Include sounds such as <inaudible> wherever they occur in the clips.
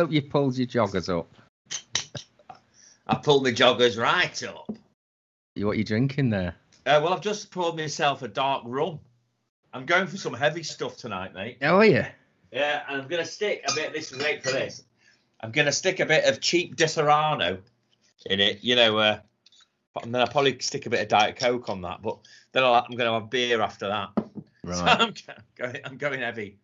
hope you pulled your joggers up. I pulled my joggers right up. You what you drinking there? Uh, well, I've just poured myself a dark rum. I'm going for some heavy stuff tonight, mate. How are you? Yeah, and I'm going to stick a bit. This is great for this. I'm going to stick a bit of cheap Disaronno in it. You know, uh, and then I'll probably stick a bit of Diet Coke on that. But then I'll, I'm going to have beer after that. <laughs> Right. So I'm going, I'm going heavy.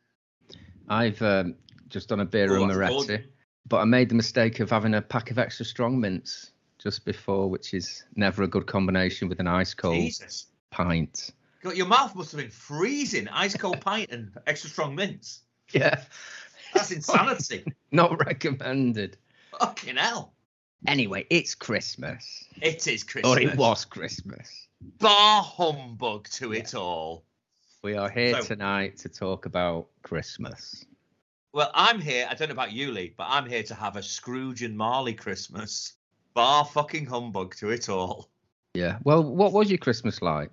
I've um, just done a beer Oh, and Moretti. But I made the mistake of having a pack of extra strong mints just before, which is never a good combination with an ice cold Jesus. pint. God, your mouth must have been freezing. Ice cold pint and extra strong mints. Yeah, That's insanity. <laughs> not recommended. Fucking hell. Anyway, it's Christmas, It is Christmas. or it was Christmas. Bar humbug to it all. We are here So- tonight to talk about Christmas. Well, I'm here. I don't know about you, Lee, but I'm here to have a Scrooge and Marley Christmas. Bar fucking humbug to it all. Yeah. Well, what was your Christmas like?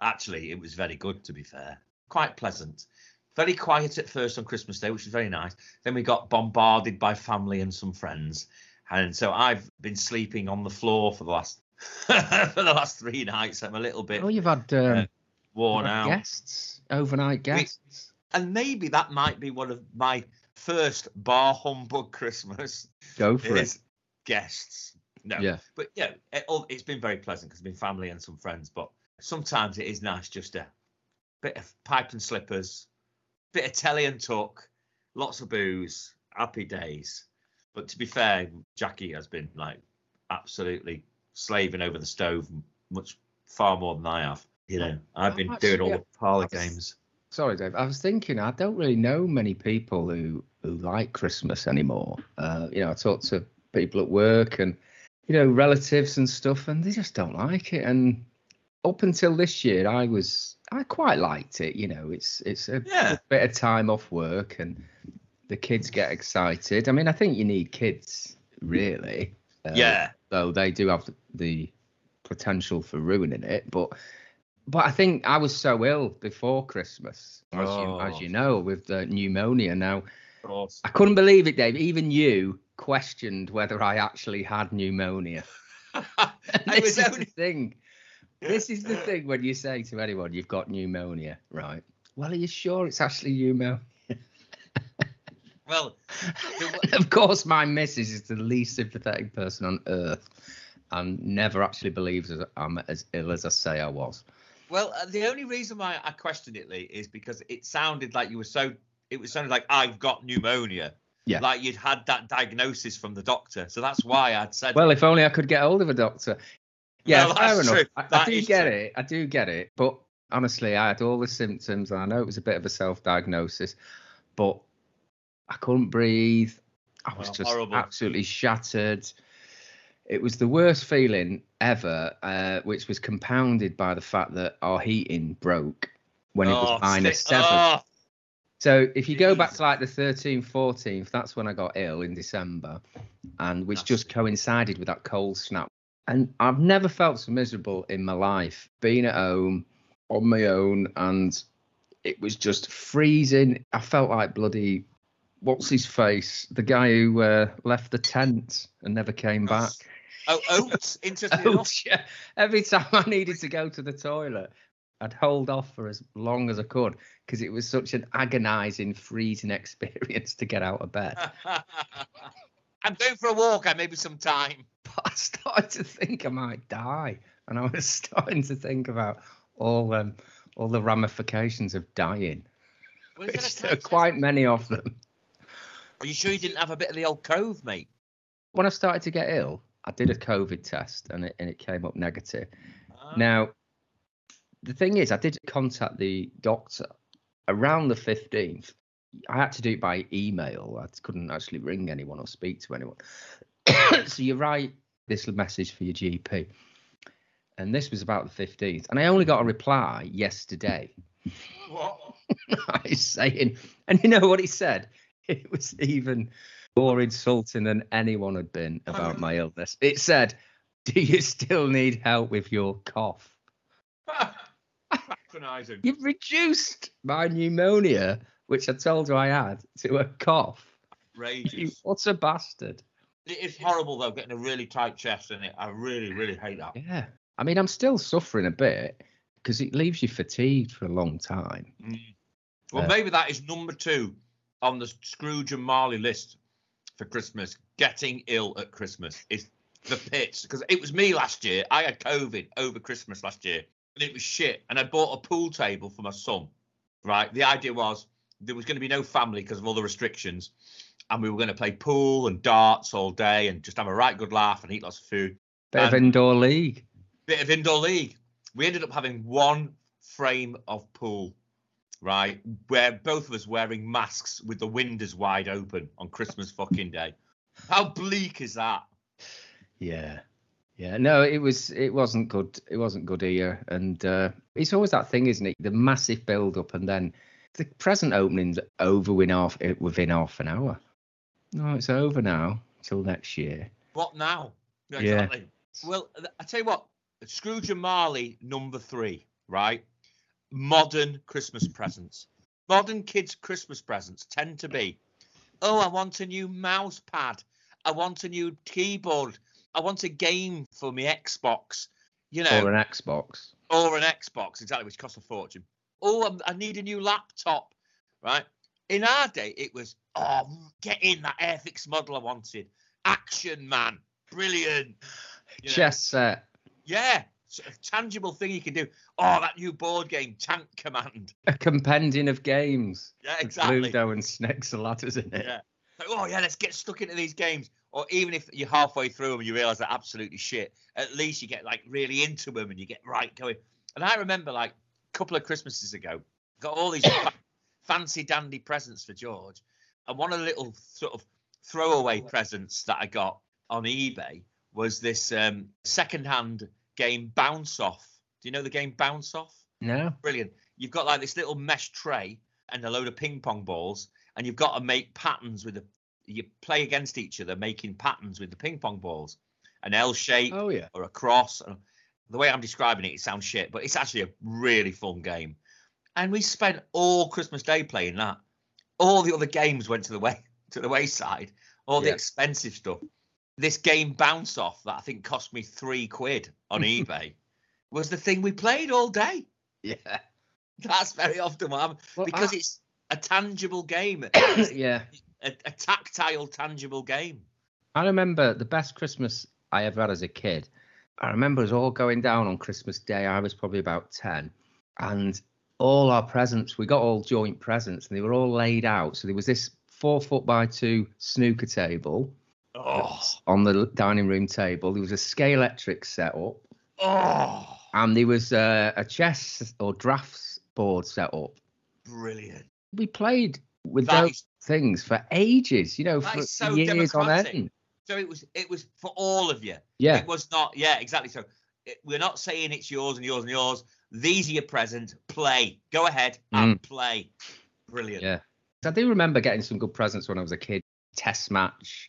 Actually, it was very good, to be fair. Quite pleasant. Very quiet at first on Christmas Day, which was very nice. Then we got bombarded by family and some friends. And so I've been sleeping on the floor for the last <laughs> for the last three nights. I'm a little bit Oh, you've had um, Uh, worn you've had out. guests, overnight guests. And maybe that might be one of my first bar humbug Christmas. Go for it. guests. No, Yeah. but yeah, it, all- it's been very pleasant because it's been family and some friends. But sometimes it is nice just a bit of pipe and slippers, bit of telly and tuck, lots of booze, happy days. But to be fair, Jackie has been like absolutely slaving over the stove much far more than I have. You know, I've been doing all the parlor games. Sorry, Dave. I was thinking I don't really know many people who who like Christmas anymore. Uh, you know, I talk to people at work and you know relatives and stuff, and they just don't like it. And up until this year, I was I quite liked it. You know, it's it's a Yeah. bit of time off work, and the kids get excited. I mean, I think you need kids really. Uh, yeah. though they do have the potential for ruining it. But but I think I was so ill before Christmas, as you as Oh. you know, with the pneumonia. Now. I couldn't believe it, Dave. Even you questioned whether I actually had pneumonia. <laughs> This was is only the thing. This is the <laughs> thing when you say to anyone you've got pneumonia, right? Well, are you sure it's actually pneumonia? <laughs> well. of course, my missus is the least sympathetic person on earth and never actually believes I'm as ill as I say I was. Well, uh, the only reason why I questioned it, Lee, is because it sounded like you were so. It was sounded like I've got pneumonia. Yeah. Like you'd had that diagnosis from the doctor, so that's why I'd said. Well, if only I could get hold of a doctor. Yeah, Well, fair enough. true. I, I do get true. it. I do get it. But honestly, I had all the symptoms. And I know it was a bit of a self-diagnosis, but I couldn't breathe. I was Well, just horrible. absolutely shattered. It was the worst feeling ever, uh, which was compounded by the fact that our heating broke when it Oh, was minus stick- seven. oh, So if you go back to like the 13th, 14th, that's when I got ill in December, and which That's- just coincided with that cold snap. And I've never felt so miserable in my life, being at home on my own, and it was just freezing. I felt like bloody, what's his face, the guy who uh, left the tent and never came back. Oh, Oates. Interesting enough. yeah. Every time I needed to go to the toilet, I'd hold off for as long as I could because it was such an agonizing, freezing <laughs> experience to get out of bed. <laughs> I'm going for a walk. I maybe some time. <laughs> But I started to think I might die, and I was starting to think about all um, all the ramifications of dying, which there are quite many of them. Are you sure you didn't have a bit of the old cove, mate? When I started to get ill, I did a COVID test, and it and it came up negative. Ah. Now, the thing is, I did contact the doctor around the 15th. I had to do it by email. I couldn't actually ring anyone or speak to anyone. <coughs> so you write this message for your GP. And this was about the 15th. And I only got a reply yesterday. What? <laughs> He's saying, and you know what he said? It was even more insulting than anyone had been about my illness. It said, Do you still need help with your cough? Patronising. You've reduced my pneumonia, which I told you I had, to a cough. outrageous. What a bastard. It is horrible though, getting a really tight chest in it. I really, really hate that. Yeah. I mean, I'm still suffering a bit because it leaves you fatigued for a long time. Mm. Well, Uh, maybe that is number two on the Scrooge and Marley list for Christmas. Getting ill at Christmas is the pits because it was me last year. I had COVID over Christmas last year, and it was shit. And I bought a pool table for my son. Right, the idea was there was going to be no family because of all the restrictions, and we were going to play pool and darts all day and just have a right good laugh and eat lots of food. Bit of Um, indoor league. bit of indoor league. We ended up having one frame of pool, right? Where both of us wearing masks with the windows wide open on Christmas fucking day. How bleak is that? Yeah. Yeah. No, it was it wasn't good. It wasn't good here. And uh, it's always that thing, isn't it? The massive build up and then the present opening's over within half eh, within half an hour. No, it's over now till next year. What now? Yeah. Well, I tell you what, Scrooge and Marley, number three, right? Modern Christmas presents. Modern kids' Christmas presents tend to be, oh, I want a new mouse pad. I want a new keyboard. I want a game for my Xbox. You know, Or an Xbox. or an Xbox, exactly, which costs a fortune. Oh, I need a new laptop, right? In our day, it was, oh, get in that Airfix model I wanted. Action Man, brilliant. You know, Chess set. yeah, tangible thing you can do. Oh, that new board game, Tank Command. <laughs> A compendium of games. Yeah, with exactly. Ludo and snakes and ladders in it. Yeah. Like, oh yeah, let's get stuck into these games. Or even if you're halfway through them and you realise they're absolutely shit, at least you get like really into them and you get right going. And I remember like a couple of Christmases ago, got all these fa- <coughs> fancy dandy presents for George, and one of the little sort of throwaway presents that I got on eBay was this um, second-hand game Bounce Off. Do you know the game Bounce Off? No. brilliant. You've got like this little mesh tray and a load of ping pong balls, and you've got to make patterns with the. You play against each other, making patterns with the ping pong balls, an L shape Oh yeah. or a cross. And The way I'm describing it, it sounds shit, but it's actually a really fun game. And we spent all Christmas Day playing that. All the other games went to the way <laughs> to the wayside. All the expensive stuff. This game bounce off that I think cost me three quid on <laughs> eBay was the thing we played all day. Yeah. <laughs> That's very often what happens Well, because I- it's a tangible game, <coughs> yeah. a, a tactile, tangible game. I remember the best Christmas I ever had as a kid. I remember us all going down on Christmas Day. I was probably about 10. And all our presents, we got all joint presents and they were all laid out. So there was this four foot by two snooker table Oh, on the dining room table. There was a Scalextric set up oh, and there was a, a chess or drafts board set up. brilliant! We played with That those is- things for ages, you know, for, so years on end. So it was, it was for all of you. Yeah. It was not, yeah, exactly. So it, we're not saying it's yours and yours and yours. These are your presents. Play. Go ahead and play. Brilliant. Mm. Yeah. I do remember getting some good presents when I was a kid. Test match,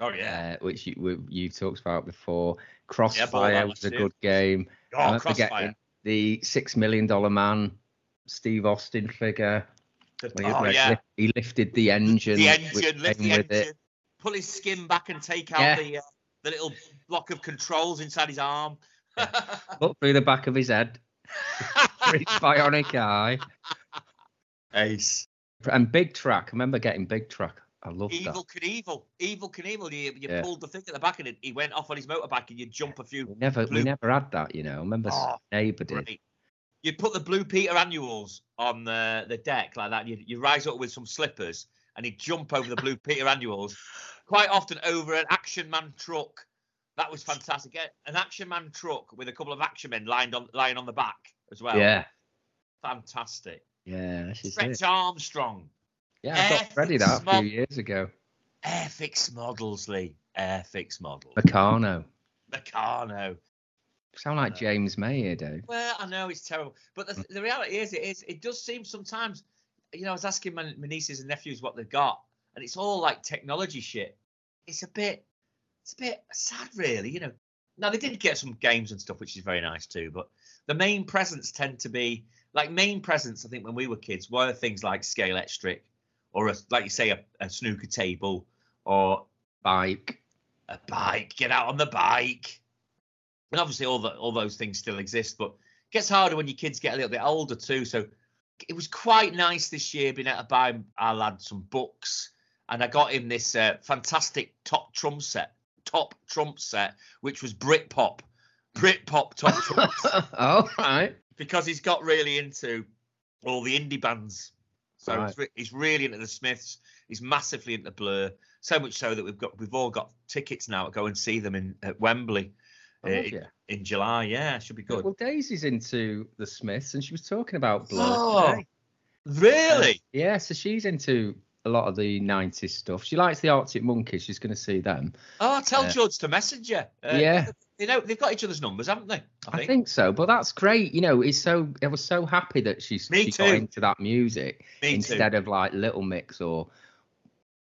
Oh yeah. uh, which you you talked about before. Crossfire that was a good game. Oh, crossfire. the Six Million Dollar Man, Steve Austin figure. he, Oh where yeah. he lifted the engine. The engine, lift the engine, it. pull his skin back and take out Yeah. the uh, the little block of controls inside his arm. <laughs> Look through the back of his head. <laughs> his bionic eye. <laughs> Ace. And Big Trak. I remember getting Big Trak. I loved Evel that. Knievel. Evel Knievel. You, you Yeah. pulled the thing at the back and it, he went off on his motorbike and you jump a few. We never Blue- we never had that, you know. I remember Oh, neighbour did. Great. You'd put the Blue Peter annuals on the, the deck like that. You'd, you rise up with some slippers and he'd jump over the Blue <laughs> Peter annuals, quite often over an Action Man truck. That was fantastic. An Action Man truck with a couple of action men lying on lying on the back as well. Yeah. Fantastic. Yeah, Stretch. Armstrong. Yeah, I got Freddie that a Small- few years ago. Airfix models, Lee. Airfix models. Meccano. Meccano. Sound like James May here, Dave. Well, I know it's terrible, but the, the reality is, it is. It does seem sometimes. You know, I was asking my, my nieces and nephews what they've got, and it's all like technology shit. It's a bit, it's a bit sad, really. You know. Now they did get some games and stuff, which is very nice too. But the main presents tend to be like main presents. I think when we were kids were things like Scalextric, or a, like you say, a, a snooker table or Bike. a bike. Get out on the bike. And obviously, all that all those things still exist, but it gets harder when your kids get a little bit older too. So it was quite nice this year being able to buy our lad some books, and I got him this uh, fantastic top trump set, top trump set, which was Britpop, Britpop top trump. oh, <laughs> right. because he's got really into all the indie bands. So Right. he's, re- he's really into the Smiths. He's massively into Blur. So much so that we've got we've all got tickets now to go and see them in at Wembley Oh, uh, yeah. in July. Yeah, should be good. Well, Daisy's into the Smiths, and she was talking about Blur. Oh, today. really? Yeah, so she's into a lot of the 90s stuff. She likes the Arctic Monkeys. She's going to see them. Oh, tell Uh, George to message you. Uh, yeah. You know, they've got each other's numbers, haven't they? I think. so, but that's great. You know, it's so I was so happy that she's Me she too. got into that music Me instead of like Little Mix or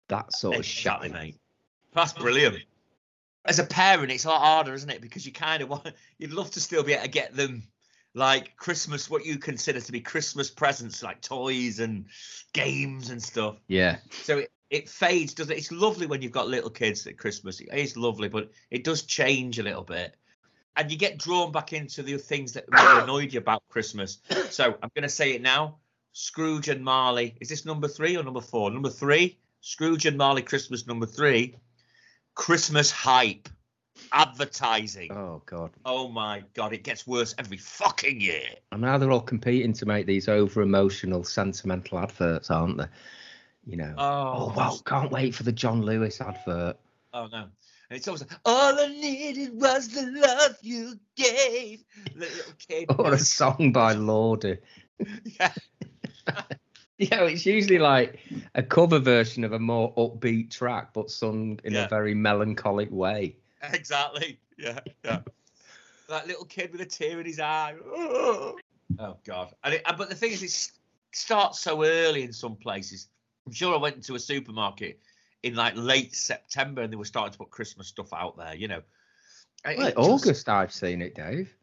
that sort too. of Exactly, shit. mate. That's brilliant. As a parent, it's a lot harder, isn't it? Because you kind of want, you'd love to still be able to get them like Christmas, what you consider to be Christmas presents, like toys and games and stuff. Yeah, So it, it fades, does it? It's lovely when you've got little kids at Christmas. It is lovely, but it does change a little bit. And you get drawn back into the things that really <coughs> annoyed you about Christmas. So I'm going to say it now. Scrooge and Marley. Is this number three or number four? Number three. Scrooge and Marley Christmas number three. Christmas hype. Advertising. Oh god. Oh my God. It gets worse every fucking year. And now they're all competing to make these over emotional, sentimental adverts, aren't they? You know. Oh, Oh wow, can't wait for the John Lewis advert. Oh no. And it's always like, all I needed was the love you gave. Or a song by Lordy. yeah. <laughs> Know, it's usually like a cover version of a more upbeat track, but sung in Yeah. a very melancholic way. <laughs> Exactly. Yeah. Yeah. that little kid with a tear in his eye. <laughs> Oh, God. And it, but the thing is, it starts so early in some places. I'm sure I went into a supermarket in like late September and they were starting to put Christmas stuff out there, you know. And it Like just- August, I've seen it, Dave.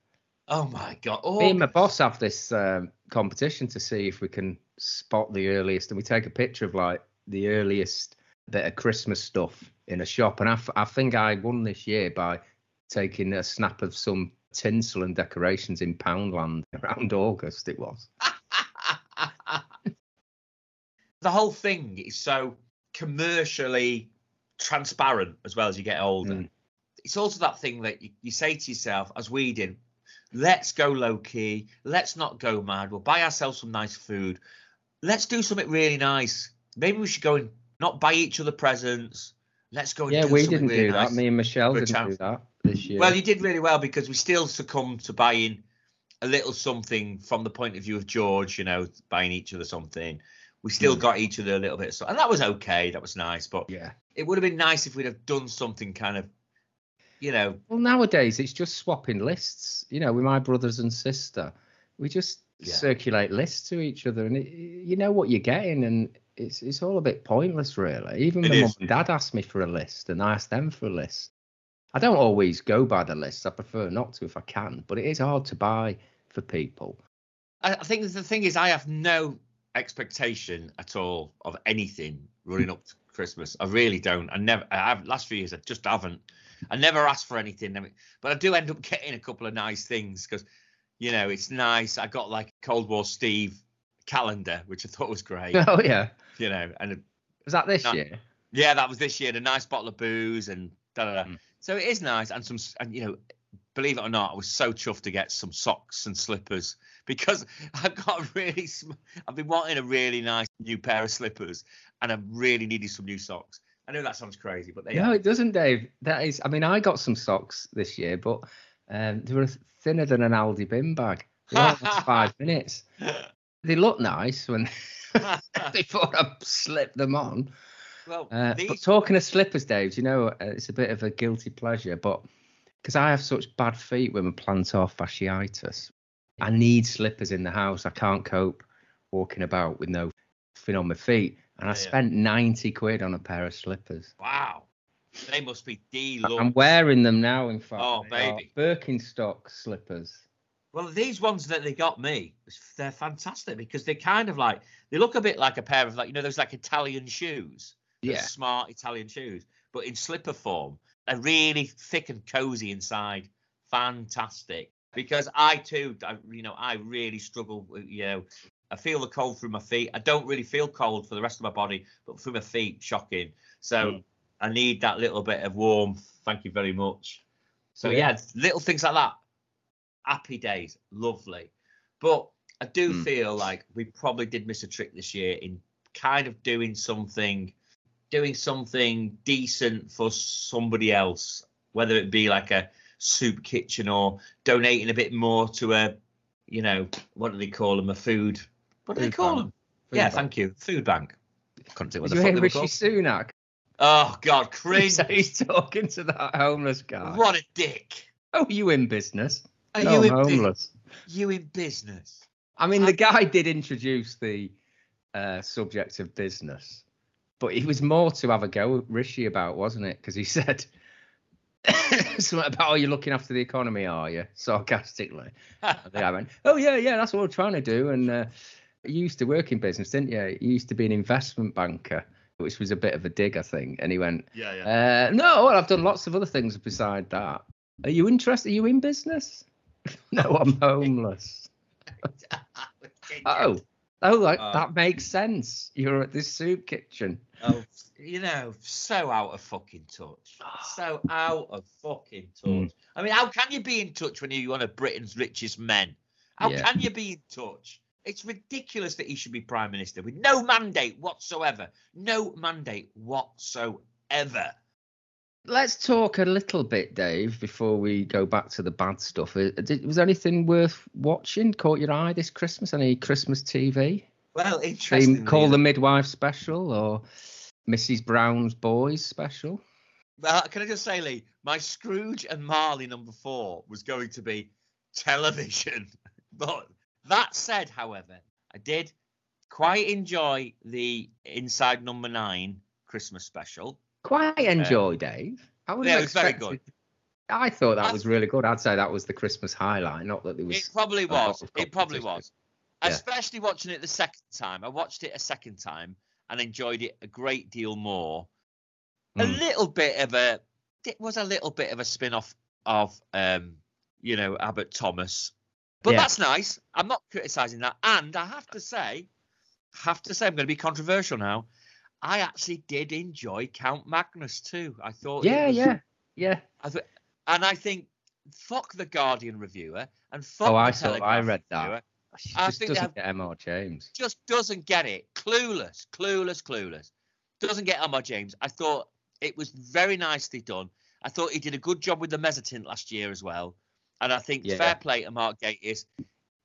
Oh my God. Me and Oh, my boss have this um, competition to see if we can spot the earliest, and we take a picture of like the earliest bit of Christmas stuff in a shop. And I, f- I think I won this year by taking a snap of some tinsel and decorations in Poundland <laughs> around August. It was. the whole thing is so commercially transparent as well as you get older. Mm. It's also that thing that you, you say to yourself, as we did, let's go low key, let's not go mad, we'll buy ourselves some nice food, let's do something really nice. Maybe we should go and not buy each other presents. Let's go and Yeah, do we something didn't really do nice. that. Me and Michelle didn't chance. do that this year. Well, you did really well because we still succumbed to buying a little something from the point of view of George, you know, buying each other something. We still Mm. got each other a little bit so. And that was okay. That was nice. But yeah. it would have been nice if we'd have done something kind of, you know, Well, nowadays it's just swapping lists. You know, with my brothers and sister, we just Yeah. circulate lists to each other, and it, you know what you're getting, and it's it's all a bit pointless, really. Even my mum and dad asked me for a list, and I asked them for a list. I don't always go by the list. I prefer not to if I can, but it is hard to buy for people. I, I think the thing is, I have no expectation at all of anything running up to Christmas. I really don't. I never. I have last few years. I just haven't. I never asked for anything. I mean, but I do end up getting a couple of nice things because, you know, it's nice. I got like Cold War Steve calendar, which I thought was great. <laughs> Oh yeah, you know, and was that this year? yeah, that was this year. A nice bottle of booze and da da da. Mm. So it is nice, and some, and you know, believe it or not, I was so chuffed to get some socks and slippers <laughs> because I've got a really, sm- I've been wanting a really nice new pair of slippers, and I really needed some new socks. I know that sounds crazy, but they No, are. it doesn't, Dave. That is, I mean, I got some socks this year, but um, they were thinner than an Aldi bin bag. They <laughs> five minutes. They look nice when <laughs> <laughs> before I slip them on. well, Uh, these, but talking of slippers, Dave, you know uh, it's a bit of a guilty pleasure, but because I have such bad feet with my plantar fasciitis, I need slippers in the house. I can't cope walking about with no thing on my feet, and I Yeah, spent ninety quid on a pair of slippers. wow, they must be deluxe. I'm wearing them now. In fact, Oh, baby. Birkenstock slippers. Well, these ones that they got me, they're fantastic because they're kind of like they look a bit like a pair of like you know those like Italian shoes, Yeah. smart Italian shoes, but in slipper form. They're really thick and cozy inside. Fantastic. Because I too, I, you know, I really struggle. With, you know, I feel the cold through my feet. I don't really feel cold for the rest of my body, but through my feet, shocking. So Mm. I need that little bit of warmth. Thank you very much. So Yeah. yeah, little things like that. Happy days, lovely. But I do Mm. feel like we probably did miss a trick this year in kind of doing something, doing something decent for somebody else, whether it be like a soup kitchen or donating a bit more to a, you know, what do they call them? A food. What do they call bank. them? Food yeah, bank. thank you. Food bank. Couldn't think what the you fuck hear they were Rishi called. Sunak? Oh God, <laughs> cringe! So he's talking to that homeless guy. What a dick! Oh, you in business? Are no, you I'm in bu- you in business? I mean, I- the guy did introduce the uh, subject of business, but it was more to have a go at Rishi about, wasn't it? Because he <laughs> said something about, "Oh, you're looking after the economy, are you?" Sarcastically. And the guy went, "Oh yeah, yeah, that's what we're trying to do." And uh, you used to work in business, didn't you? You used to be an investment banker, which was a bit of a dig, I think. And he went, yeah, yeah. uh, "No, well, I've done lots of other things beside that. Are you interested? Are you in business?" <laughs> no, I'm homeless. <laughs> Oh, oh, like, Uh, that makes sense. You're at this soup kitchen. Oh, you know, so out of fucking touch. So <sighs> out of fucking touch. Mm. I mean, how can you be in touch when you're one of Britain's richest men? How Yeah. can you be in touch? It's ridiculous that he should be prime minister with no mandate whatsoever. No mandate whatsoever. Let's talk a little bit, Dave, before we go back to the bad stuff. Uh, Did, was there anything worth watching? Caught your eye this Christmas? Any Christmas TV? Well, They interesting. call the midwife special or Mrs. Brown's boys special? Well, can I just say, Lee, my Scrooge and Marley number four was going to be television. <laughs> But that said, however, I did quite enjoy the Inside Number Nine Christmas special. Quite enjoy, Dave. I would yeah, have it very good. I thought that was really good. I'd say that was the Christmas highlight, not that there was. It probably was. It probably was. Yeah. Especially watching it the second time. I watched it a second time and enjoyed it a great deal more. A Mm. little bit of a it was a little bit of a spin-off of um, you know, Abbot Thomas. But Yeah. that's nice. I'm not criticizing that. And I have to say, have to say I'm going to be controversial now. I actually did enjoy Count Magnus too. I thought Yeah, was- yeah, yeah. I th- and I think fuck the Guardian reviewer and fuck Oh, I saw. I read that. reviewer She I just think doesn't get MR James. just doesn't get it. Clueless, clueless, clueless. Doesn't get MR James. I thought it was very nicely done. I thought he did a good job with the Mezzotint last year as well. And I think Yeah. fair play to Mark Gatiss.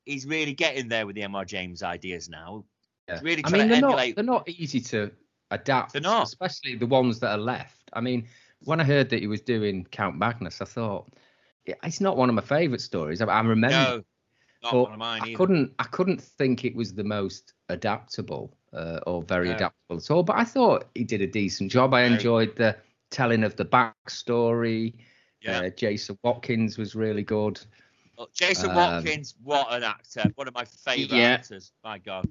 He's really getting there with the MR James ideas now. Yeah. really I trying mean, to they're not, they're not easy to adapt. They're not. especially the ones that are left. I mean, when I heard that he was doing Count Magnus, I thought it's not one of my favourite stories. I, I remember, No, not one of mine I either. couldn't, I couldn't think it was the most adaptable uh, or very No. adaptable at all. But I thought he did a decent job. I enjoyed the telling of the backstory. Yeah. Uh, Jason Watkins was really good. Well, Jason um, Watkins, what an actor. One of my favourite Yeah. actors. My God.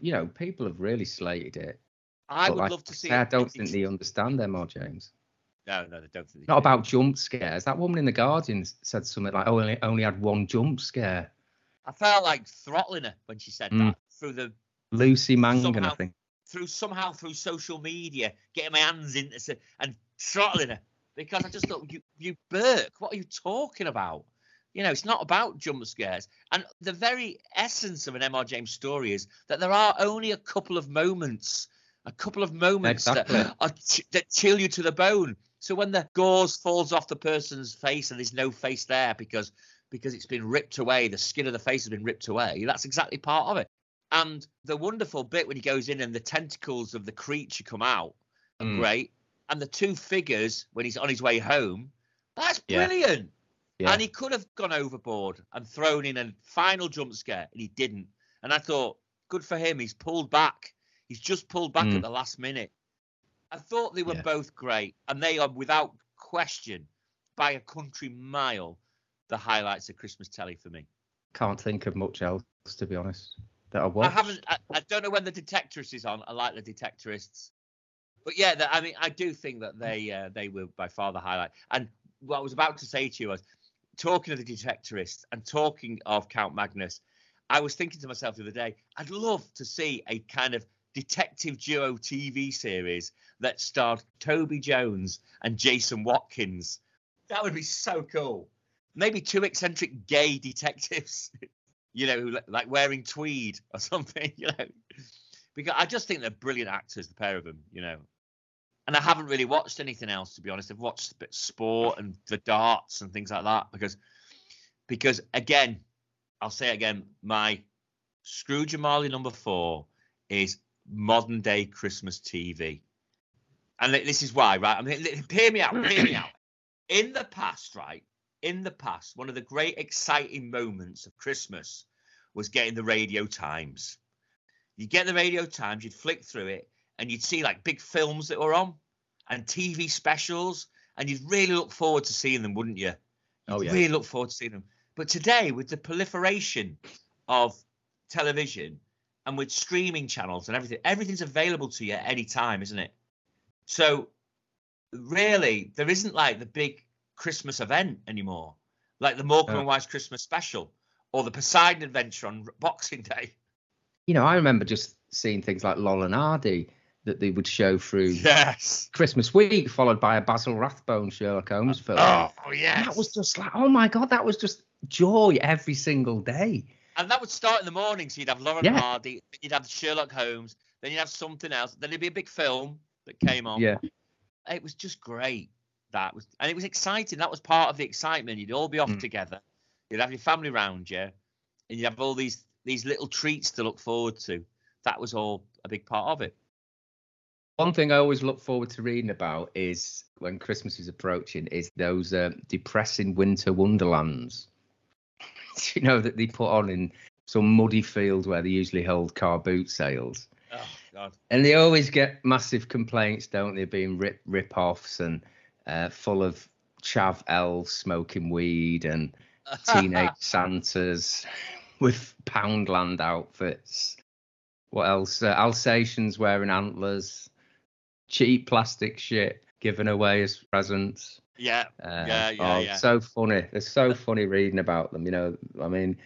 You know, people have really slated it. I but would like love to see I don't think they understand them MR James. No, no, they don't think they Not do. about jump scares. That woman in the Guardian said something like, "Oh, only only had one jump scare." I felt like throttling her when she said Mm. that through the Lucy Mangan, I think. through somehow through social media, getting my hands into and throttling her because I just thought you you berk, what are you talking about? You know, it's not about jump scares. And the very essence of an MR James story is that there are only a couple of moments, a couple of moments Exactly. that are ch- that chill you to the bone. So when the gauze falls off the person's face and there's no face there because because it's been ripped away, the skin of the face has been ripped away. That's exactly part of it. And the wonderful bit when he goes in and the tentacles of the creature come out Mm. great. And the two figures when he's on his way home, that's Yeah. brilliant. Yeah. And he could have gone overboard and thrown in a final jump scare, and he didn't. And I thought, good for him. He's pulled back. He's just pulled back Mm. at the last minute. I thought they were Yeah. both great, and they are without question, by a country mile, the highlights of Christmas telly for me. can't think of much else to be honest that I watched. I haven't. I, I don't know when the Detectorist is on. I like the Detectorists, but yeah, the, I mean, I do think that they uh, they were by far the highlight. And what I was about to say to you was, talking of the Detectorists and talking of Count Magnus, I was thinking to myself the other day, I'd love to see a kind of detective duo TV series that starred Toby Jones and Jason Watkins. That would be so cool. Maybe two eccentric gay <laughs> detectives, you know, like wearing tweed or <laughs> something, you know. Because I just think they're brilliant actors, the pair of them, you know. And I haven't really watched anything else, to be honest. I've watched sport and the darts and things like that because, because again, I'll say again, my Scrooge and Marley number four is modern day Christmas TV. And this is why, right? I mean, hear me out, hear me out. In the past, right? In the past, one of the great exciting moments of Christmas was getting the radio times. You get the radio times, you'd flick through it, and you'd see like big films that were on and TV specials, and you'd really look forward to seeing them, wouldn't you? You'd Oh, yeah. Really look forward to seeing them. But today, with the proliferation of television and with streaming channels and everything, everything's available to you at any time, isn't it? So, really, there isn't like the big Christmas event anymore, like the Morecambe and uh. Wise Christmas special or the Poseidon Adventure on <laughs> Boxing Day. You know, I remember just seeing things like Laurel and Hardy that they would show through Yes. Christmas week, followed by a Basil Rathbone Sherlock Holmes film. Oh, yes. That was just like, oh my god, that was just joy every single day. And that would start in the morning. So you'd have Laurel Yeah. Hardy, you'd have Sherlock Holmes, then you'd have something else. Then it'd be a big film that came on. Yeah, It was just great. That was, and it was exciting. That was part of the excitement. You'd all be off Mm. together. You'd have your family round you, and you'd have all these these little treats to look forward to. That was all a big part of it. One thing I always look forward to reading about is when Christmas is approaching, is those um, depressing winter wonderlands. <laughs> you know that they put on in some muddy field where they usually hold car boot sales, Oh God. and they always get massive complaints, don't they, being rip rip offs and uh, full of chav elves smoking weed and <laughs> teenage Santas with Poundland outfits. What else? Uh, Alsatians wearing antlers, cheap plastic shit given away as presents. Yeah. Uh, Yeah, yeah, oh, yeah. So funny. It's so funny reading about them. You know, I mean,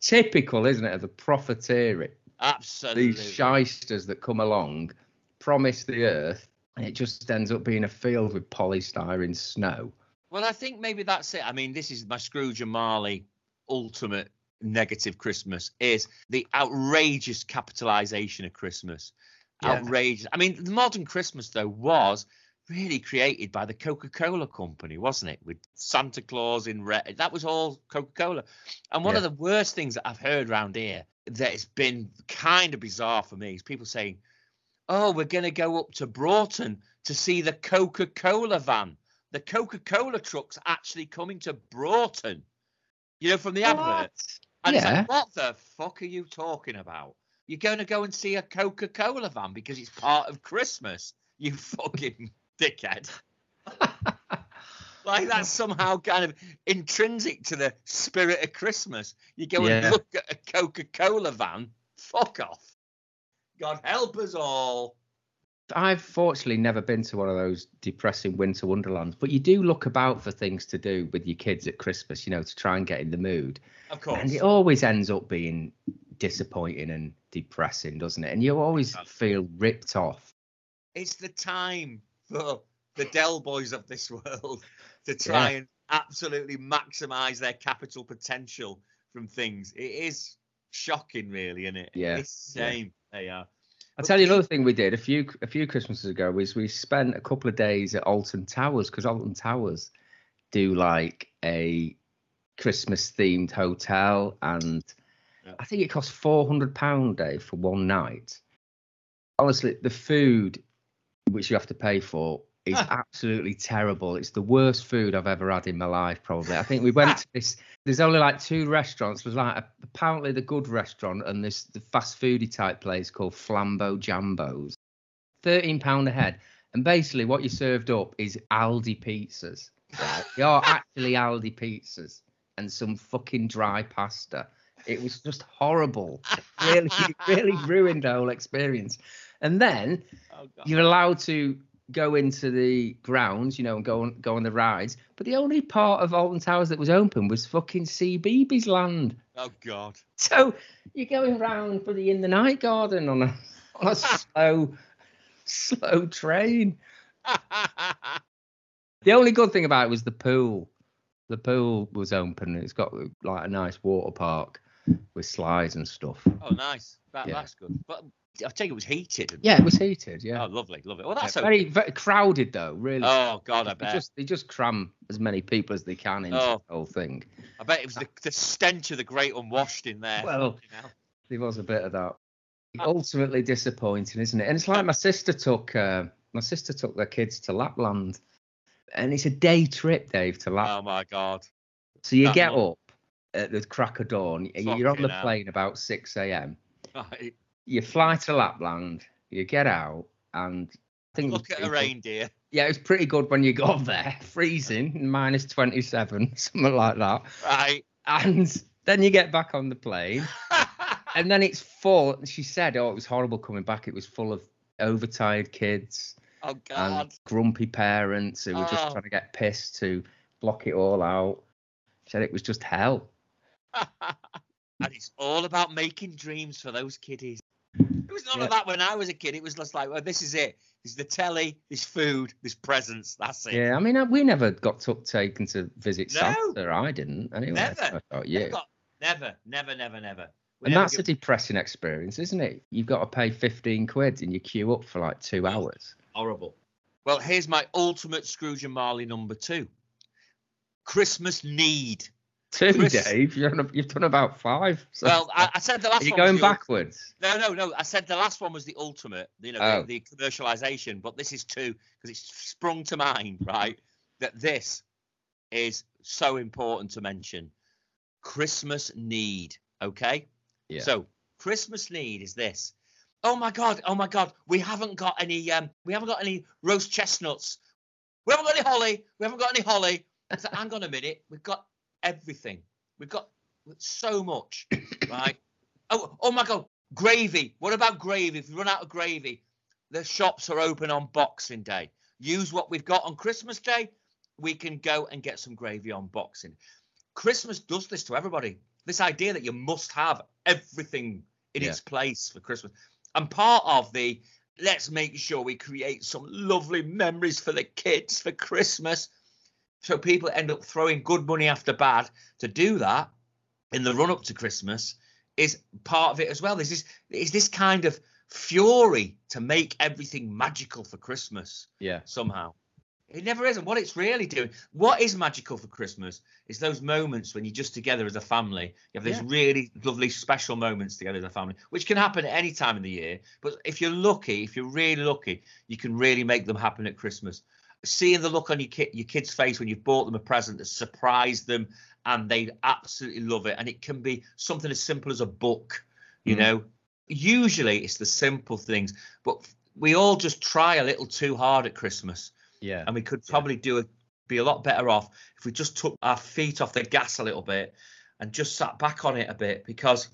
typical, isn't it, of the profiteering? Absolutely. These shysters that come along, promise the earth, and it just ends up being a field with polystyrene snow. Well, I think maybe that's it. I mean, this is my Scrooge and Marley ultimate negative Christmas is the outrageous capitalization of Christmas. Yeah. Outrageous. I mean, the modern Christmas though was really created by the Coca-Cola company, wasn't it? With Santa Claus in red. That was all Coca-Cola. And one of the worst things that I've heard around here that has been kind of bizarre for me is people saying, "Oh, we're going to go up to Broughton to see the Coca-Cola van." the Coca-Cola truck's actually coming to Broughton. You know, from the adverts. And it's Yeah. like, what the fuck are you talking about? You're going to go and see a Coca-Cola van because it's part of Christmas. You <laughs> fucking dickhead. <laughs> Like that's somehow kind of intrinsic to the spirit of Christmas. You go Yeah. and look at a Coca-Cola van. Fuck off. God help us all. I've fortunately never been to one of those depressing winter wonderlands, but you do look about for things to do with your kids at Christmas, you know, to try and get in the mood. Of course. And it always ends up being disappointing and depressing, doesn't it? And you always uh, feel ripped off. it's the time for the hmm. Del Boys of this <laughs> world to try Yeah. and absolutely maximize their capital potential from things. It is shocking, really, isn't it? Yeah, It's a yeah. shame they are. I'll tell you another thing we did a few a few Christmases ago was we spent a couple of days at Alton Towers because Alton Towers do like a Christmas themed hotel and Yeah. I think it costs four hundred pound a day for one night. Honestly, the food which you have to pay for is <laughs> absolutely terrible. It's the worst food I've ever had in my life, probably. I think we went to this. There's only like two restaurants. There's like a, apparently the good restaurant and this the fast foody type place called Flambeau Jambos. Thirteen pound a head, and basically what you served up is Aldi pizzas. Right? they are <laughs> actually Aldi pizzas, and some fucking dry pasta. It was just horrible. It really, really ruined the whole experience. And then Oh, you're allowed to go into the grounds, you know, and go on go on the rides. But the only part of Alton Towers that was open was fucking CBeebies land. oh God. So you're going round for the in the night garden on a on a <laughs> slow slow train. <laughs> The only good thing about it was the pool. The pool was open. It's got like a nice water park with slides and stuff. oh, nice. That, Yeah. That's good. But I take it was heated. Yeah, it was heated. Yeah, Oh, lovely, lovely. Well, Yeah, that's okay. very, very crowded though. Really. Oh God, I they bet. just they just cram as many people as they can into Oh. the whole thing. I bet it was the, the stench of the great unwashed in there. Well, you know? There was a bit of that. Uh, Ultimately disappointing, isn't it? And it's like my sister took uh, my sister took their kids to Lapland, and it's a day trip, Dave, to Lapland. Oh my God. so you that get long. up at the crack of dawn. You're on Fucking the hell. plane about six a.m. Right. You fly to Lapland. You get out, and I think Look at a good. reindeer. Yeah, it was pretty good when you got there, <laughs> freezing, minus twenty-seven, <laughs> something like that. Right. And then you get back on the plane. <laughs> and then it's full. She said, "Oh, it was horrible coming back. It was full of overtired kids oh and grumpy parents who were just Oh. trying to get pissed to block it all out." She said it was just hell. and it's all about making dreams for those kiddies. It was none Yeah. of that when I was a kid. It was just like, well, this is it. This is the telly, this food, this presents. That's it. Yeah, I mean, we never got took taken to visit No. Santa. I didn't anyway. Never. I thought, Never, got- never, never, never, never. We And never that's a depressing experience, isn't it? You've got to pay 15 quid and you queue up for like two hours. horrible. Well, here's my ultimate Scrooge and Marley number two. Christmas need. Two, Chris- Dave. You've done, you've done about five. So Well, I, I said the last are you one. going backwards? No, no, no. I said the last one was the ultimate, you know, Oh. the, the commercialization, but this is two because it's sprung to mind, right? That this is so important to mention. Christmas need, okay? Yeah. So, Christmas need is this. Oh my god, oh my god, we haven't got any um we haven't got any roast chestnuts. We haven't got any holly. We haven't got any holly. I said, hang on a minute, we've got everything. We've got so much, right? <coughs> Oh, oh my God, gravy. What about gravy? If we run out of gravy, the shops are open on Boxing Day. Use what we've got on Christmas Day. We can go and get some gravy on Boxing. Christmas does this to everybody. This idea that you must have everything in Yeah. its place for Christmas. And part of the let's make sure we create some lovely memories for the kids for Christmas. So people end up throwing good money after bad to do that in the run up to Christmas is part of it as well. There's this is this kind of fury to make everything magical for Christmas Yeah. somehow. It never is. And what it's really doing, what is magical for Christmas is those moments when you're just together as a family. You have these Yeah. really lovely, special moments together as a family, which can happen at any time in the year. But if you're lucky, if you're really lucky, you can really make them happen at Christmas. Seeing the look on your kid, your kid's face when you've bought them a present that surprised them and they absolutely love it. And it can be something as simple as a book, you Mm. know. Usually it's the simple things, but we all just try a little too hard at Christmas Yeah. and we could Yeah. probably do a, be a lot better off if we just took our feet off the gas a little bit and just sat back on it a bit because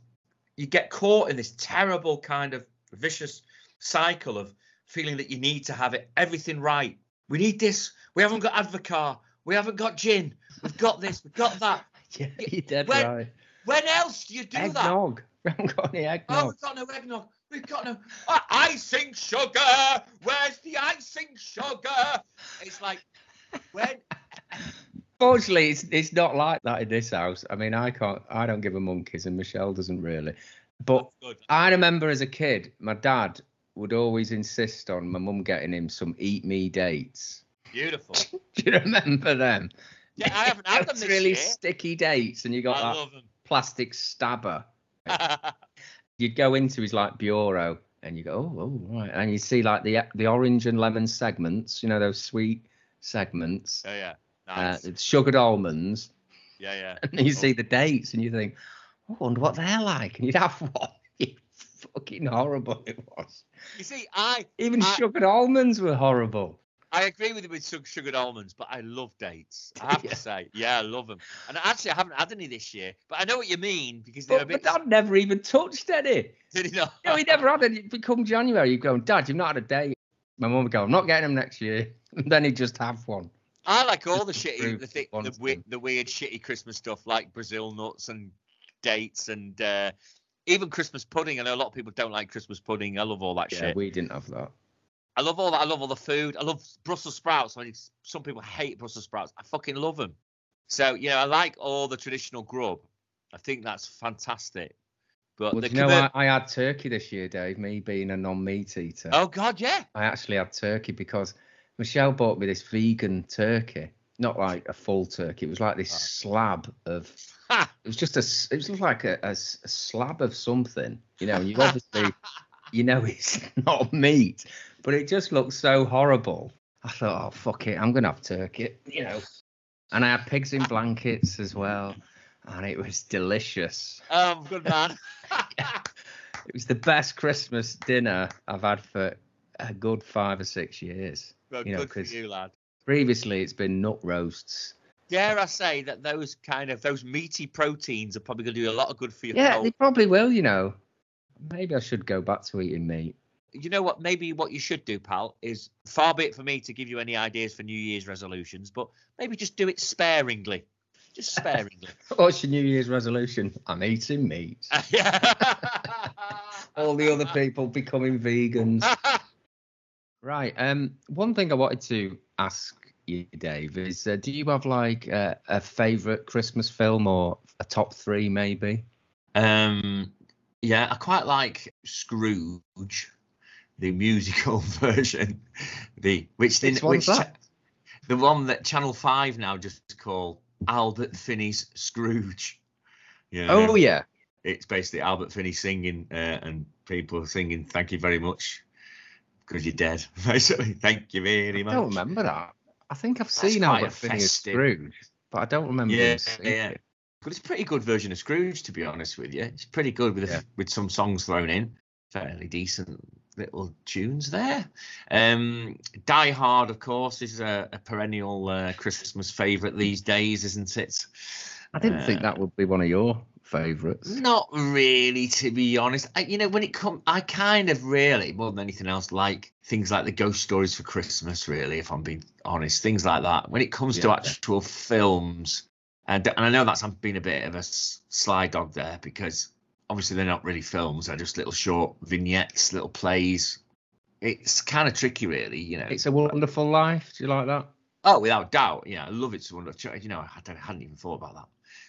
you get caught in this terrible kind of vicious cycle of feeling that you need to have it everything right. We need this. We haven't got Advocaat. We haven't got gin. We've got this. We've got that. <laughs> Yeah, you're dead When- right. When else do you do that? Eggnog. <laughs> We haven't got any eggnog. Oh, we've got no eggnog. We've got no uh, icing sugar. Where's the icing sugar? It's like when <laughs> Fortunately, it's it's not like that in this house. I mean, I can't. I don't give a monkeys, and Michelle doesn't really. But. I remember as a kid, my dad would always insist on my mum getting him some eat me dates. Beautiful. <laughs> Do you remember them? Yeah, I haven't had them really year. sticky dates, and you got I that plastic stabber. <laughs> You'd go into his like bureau, and you go, oh, oh, right, and you see like the the orange and lemon segments. You know those sweet segments. yeah, yeah. Uh, Nice. it's sugared almonds, yeah, yeah. <laughs> and you see the dates, and you think, oh, I wonder what they're like, and you'd have one. Fucking horrible it was. You see, I Even I- sugared almonds were horrible. I agree with you with sugared almonds, but I love dates. I have Yeah. to say, yeah, I love them. And actually, I haven't had any this year, but I know what you mean because they're But, a but. Dad never even touched any. Did he not? No, he never had any. Become January, you go, Dad, you've not had a date. My mum would go, I'm not getting them next year. <laughs> And then he'd just have one. I like all the shitty, the, the, wants the weird, shitty Christmas stuff like Brazil nuts and dates and uh, even Christmas pudding. I know a lot of people don't like Christmas pudding. I love all that Yeah, shit. we didn't have that. I love all that. I love all the food. I love Brussels sprouts. I mean, some people hate Brussels sprouts. I fucking love them. So you know, I like all the traditional grub. I think that's fantastic. But Well, the you know, I, I had turkey this year, Dave, me being a non meat eater. oh god, yeah. I actually had turkey because Michelle bought me this vegan turkey. Not like a full turkey. It was like this slab of. Ha! <laughs> It was just a. It was like a, a a slab of something. You know, you obviously, <laughs> you know, it's not meat, but it just looked so horrible. I thought, oh fuck it, I'm gonna have turkey. You know, and I had pigs in blankets as well, and it was delicious. Um, good man. <laughs> It was the best Christmas dinner I've had for a good five or six years. well, You know, good for you, lad. Previously, it's been nut roasts. Dare I say that those kind of those meaty proteins are probably going to do a lot of good for your Yeah, health. they probably will. You know, maybe I should go back to eating meat. you know what? Maybe what you should do, pal, is far be it for me to give you any ideas for New Year's resolutions, but maybe just do it sparingly. Just sparingly. <laughs> What's your New Year's resolution? I'm eating meat. <laughs> All the other people becoming vegans. <laughs> Right. Um. One thing I wanted to ask you, Dave, is uh, do you have like uh, a favorite Christmas film or a top three, maybe? Um, yeah, I quite like Scrooge, the musical <laughs> version. The which Which which, one's which that? the one that Channel Five now just call Albert Finney's Scrooge. Yeah. Oh yeah. it's basically Albert Finney singing uh, and people singing "Thank you very much" because you're dead. <laughs> Basically, thank you very I much. don't remember that. I think I've That's seen Albert a Finney as Scrooge, but I don't remember Yeah, yeah. it. But it's a pretty good version of Scrooge, to be honest with you. It's pretty good with a, with some songs thrown in. Fairly decent little tunes there. Um, Die Hard, of course, is a, a perennial uh, Christmas favourite these days, isn't it? I didn't think Uh, that would be one of your favourites. Not really, to be honest. I, you know, when it comes, I kind of really, more than anything else, like things like the ghost stories for Christmas. Really, if I'm being honest, things like that. When it comes to Yeah. actual films, and and I know that's being a bit of a sly dog there because obviously they're not really films; they're just little short vignettes, little plays. It's kind of tricky, really. You know. It's a Wonderful Life. Do you like that? Oh, without doubt. Yeah, I love It's a Wonderful. You know, I, I hadn't even thought about that.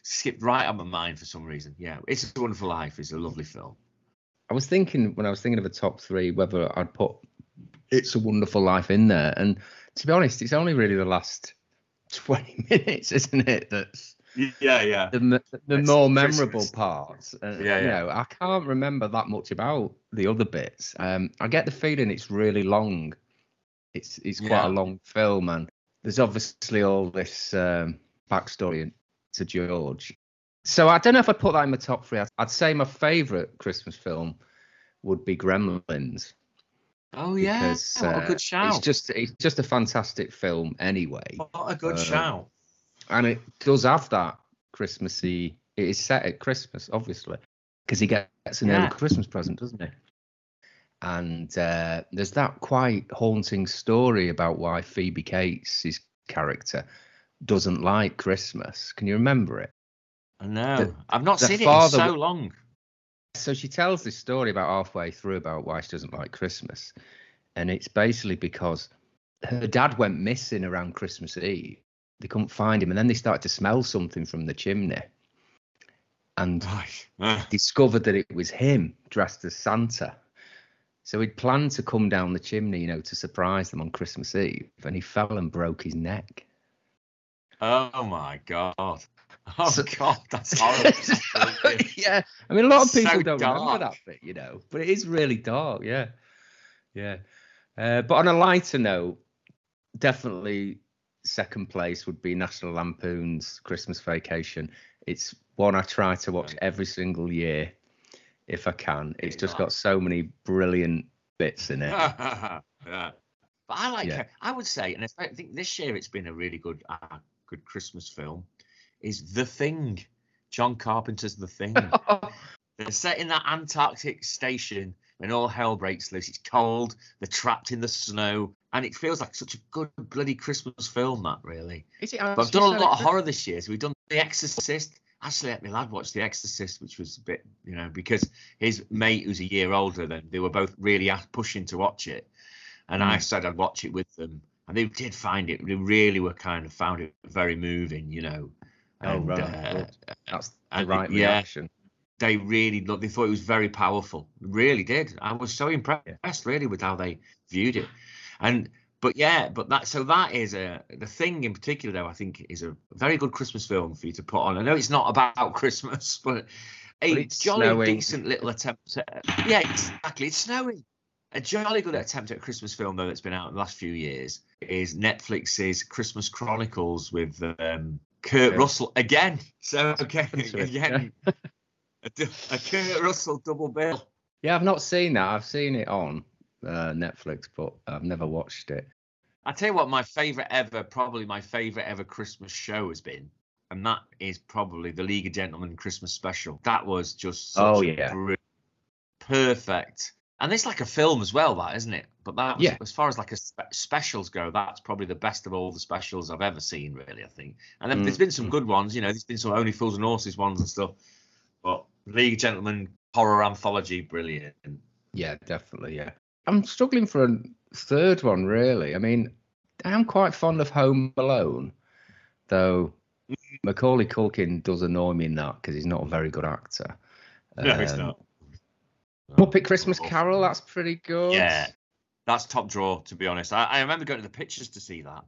Skipped right out of my mind for some reason. Yeah, It's a Wonderful Life is a lovely film. I was thinking when I was thinking of a top three whether I'd put It's a Wonderful Life in there, and to be honest, it's only really the last twenty <laughs> minutes, isn't it? That's Yeah, yeah. the the It's more Christmas. memorable parts. Uh, Yeah, you yeah. know, I can't remember that much about the other bits. Um, I get the feeling it's really long. It's it's quite Yeah. a long film, and there's obviously all this um, backstory in- to George. So I don't know if I'd put that in my top three. I'd, say my favourite Christmas film would be Gremlins. Oh yeah, because, what a uh, good shout. It's just it's just a fantastic film anyway what a good uh, shout. and it does have that Christmassy. It is set at Christmas, obviously, because he gets an Yeah. early Christmas present, doesn't he? And uh, there's that quite haunting story about why Phoebe Cates, his character, doesn't like Christmas. Can you remember it? I know. the- I've not seen it in so long. So she tells this story about halfway through about why she doesn't like Christmas, and it's basically because her dad went missing around Christmas Eve. They couldn't find him, and then they started to smell something from the chimney, and Right. Discovered that it was him dressed as Santa. So he'd planned to come down the chimney, you know, to surprise them on Christmas Eve, and he fell and broke his neck. Oh my god. <laughs> Oh So- god, that's <laughs> horrible. <laughs> yeah, I mean, a lot of So people don't remember that bit, you know, but it is really dark. Yeah, yeah. Uh, but on a lighter note, definitely second place would be National Lampoon's Christmas Vacation. It's one I try to watch every single year if I can. It's just got so many brilliant bits in it. yeah. But I like. Yeah. I would say, and I think this year it's been a really good, uh, good Christmas film. Is The Thing, John Carpenter's The Thing. <laughs> They're set in that Antarctic station when all hell breaks loose. It's cold. They're trapped in the snow, and it feels like such a good bloody Christmas film. That really. Is it? But I've done a lot of horror this year. So we've done The Exorcist. Actually, let my lad watch The Exorcist, which was a bit, you know, because his mate, who's a year older than, they were both really pushing to watch it, and I Mm. said I'd watch it with them, and they did find it. They really were kind of found it very moving, you know. Oh, And, right, uh. That's the right yeah. reaction. they really looked. They thought it was very powerful. Really did. I was so impressed, really, with how they viewed it. And but yeah, but that so that is a the thing in particular, though. I think is a very good Christmas film for you to put on. I know it's not about <laughs> Christmas, but a But jolly snowing. decent little attempt. At, yeah, exactly. It's snowing. A jolly good attempt at a Christmas film though that's been out in the last few years is Netflix's Christmas Chronicles with um, Kurt Yeah. Russell again. <laughs> So okay, again, <laughs> a, a Kurt Russell double bill. Yeah, I've not seen that. I've seen it on uh, Netflix, but I've never watched it. I tell you what, my favorite ever, probably my favorite ever Christmas show has been, and that is probably the League of Gentlemen Christmas special. That was just such Oh, a yeah. perfect. And it's like a film as well, that isn't it? But that was, Yeah. as far as like a spe- specials go, that's probably the best of all the specials I've ever seen, really. I think. And then there's been some Mm. good ones, you know. There's been some Only Fools and Horses ones and stuff. But League of Gentlemen horror anthology, brilliant. Yeah, definitely. Yeah, I'm struggling for a third one. Really, I mean, I'm quite fond of Home Alone, though. Macaulay Culkin does annoy me in that because he's not a very good actor. No, Um, Muppet Christmas Carol, that's pretty good. Yeah, that's top draw. To be honest, I, I remember going to the pictures to see that